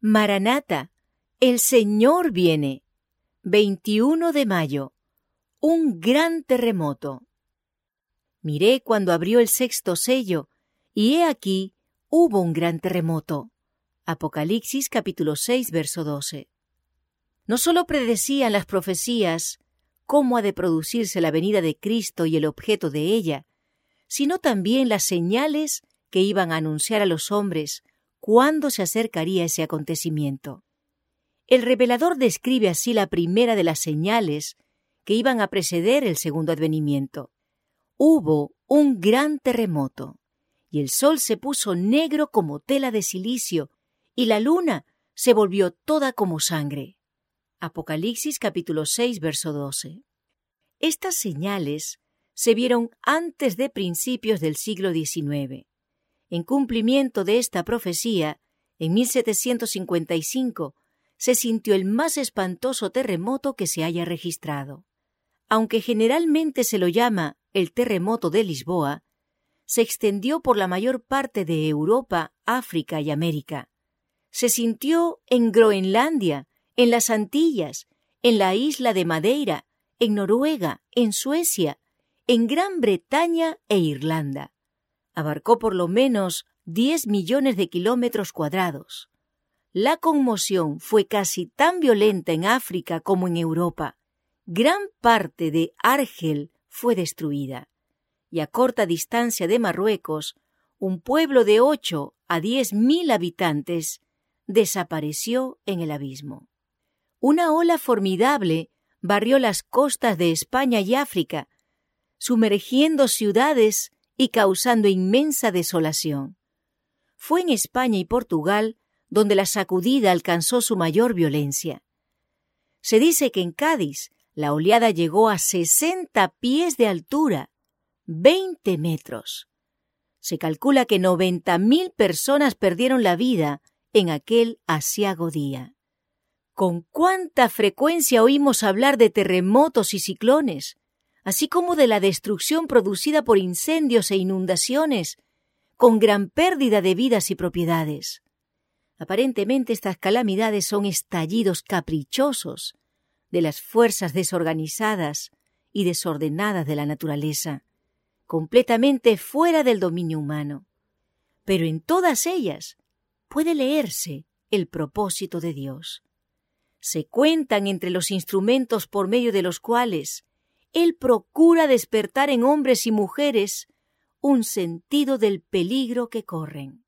Maranata, el Señor viene. 21 de mayo. Un gran terremoto. Miré cuando abrió el sexto sello, y he aquí hubo un gran terremoto. Apocalipsis capítulo 6, verso 12. No sólo predecían las profecías cómo ha de producirse la venida de Cristo y el objeto de ella, sino también las señales que iban a anunciar a los hombres cuándo se acercaría ese acontecimiento. El revelador describe así la primera de las señales que iban a preceder el segundo advenimiento. Hubo un gran terremoto, y el sol se puso negro como tela de silicio, y la luna se volvió toda como sangre. Apocalipsis capítulo 6, verso 12. Estas señales se vieron antes de principios del siglo XIX. En cumplimiento de esta profecía, en 1755 se sintió el más espantoso terremoto que se haya registrado. Aunque generalmente se lo llama el terremoto de Lisboa, se extendió por la mayor parte de Europa, África y América. Se sintió en Groenlandia, en las Antillas, en la isla de Madeira, en Noruega, en Suecia, en Gran Bretaña e Irlanda. Abarcó por lo menos 10 millones de kilómetros cuadrados. La conmoción fue casi tan violenta en África como en Europa. Gran parte de Argel fue destruida. Y a corta distancia de Marruecos, un pueblo de 8 a 10 mil habitantes desapareció en el abismo. Una ola formidable barrió las costas de España y África, sumergiendo ciudades y causando inmensa desolación. Fue en España y Portugal donde la sacudida alcanzó su mayor violencia. Se dice que en Cádiz la oleada llegó a 60 pies de altura, 20 metros. Se calcula que 90.000 personas perdieron la vida en aquel asiago día. ¿Con cuánta frecuencia oímos hablar de terremotos y ciclones, así como de la destrucción producida por incendios e inundaciones, con gran pérdida de vidas y propiedades? Aparentemente estas calamidades son estallidos caprichosos de las fuerzas desorganizadas y desordenadas de la naturaleza, completamente fuera del dominio humano. Pero en todas ellas puede leerse el propósito de Dios se cuentan entre los instrumentos por medio de los cuales Él procura despertar en hombres y mujeres un sentido del peligro que corren.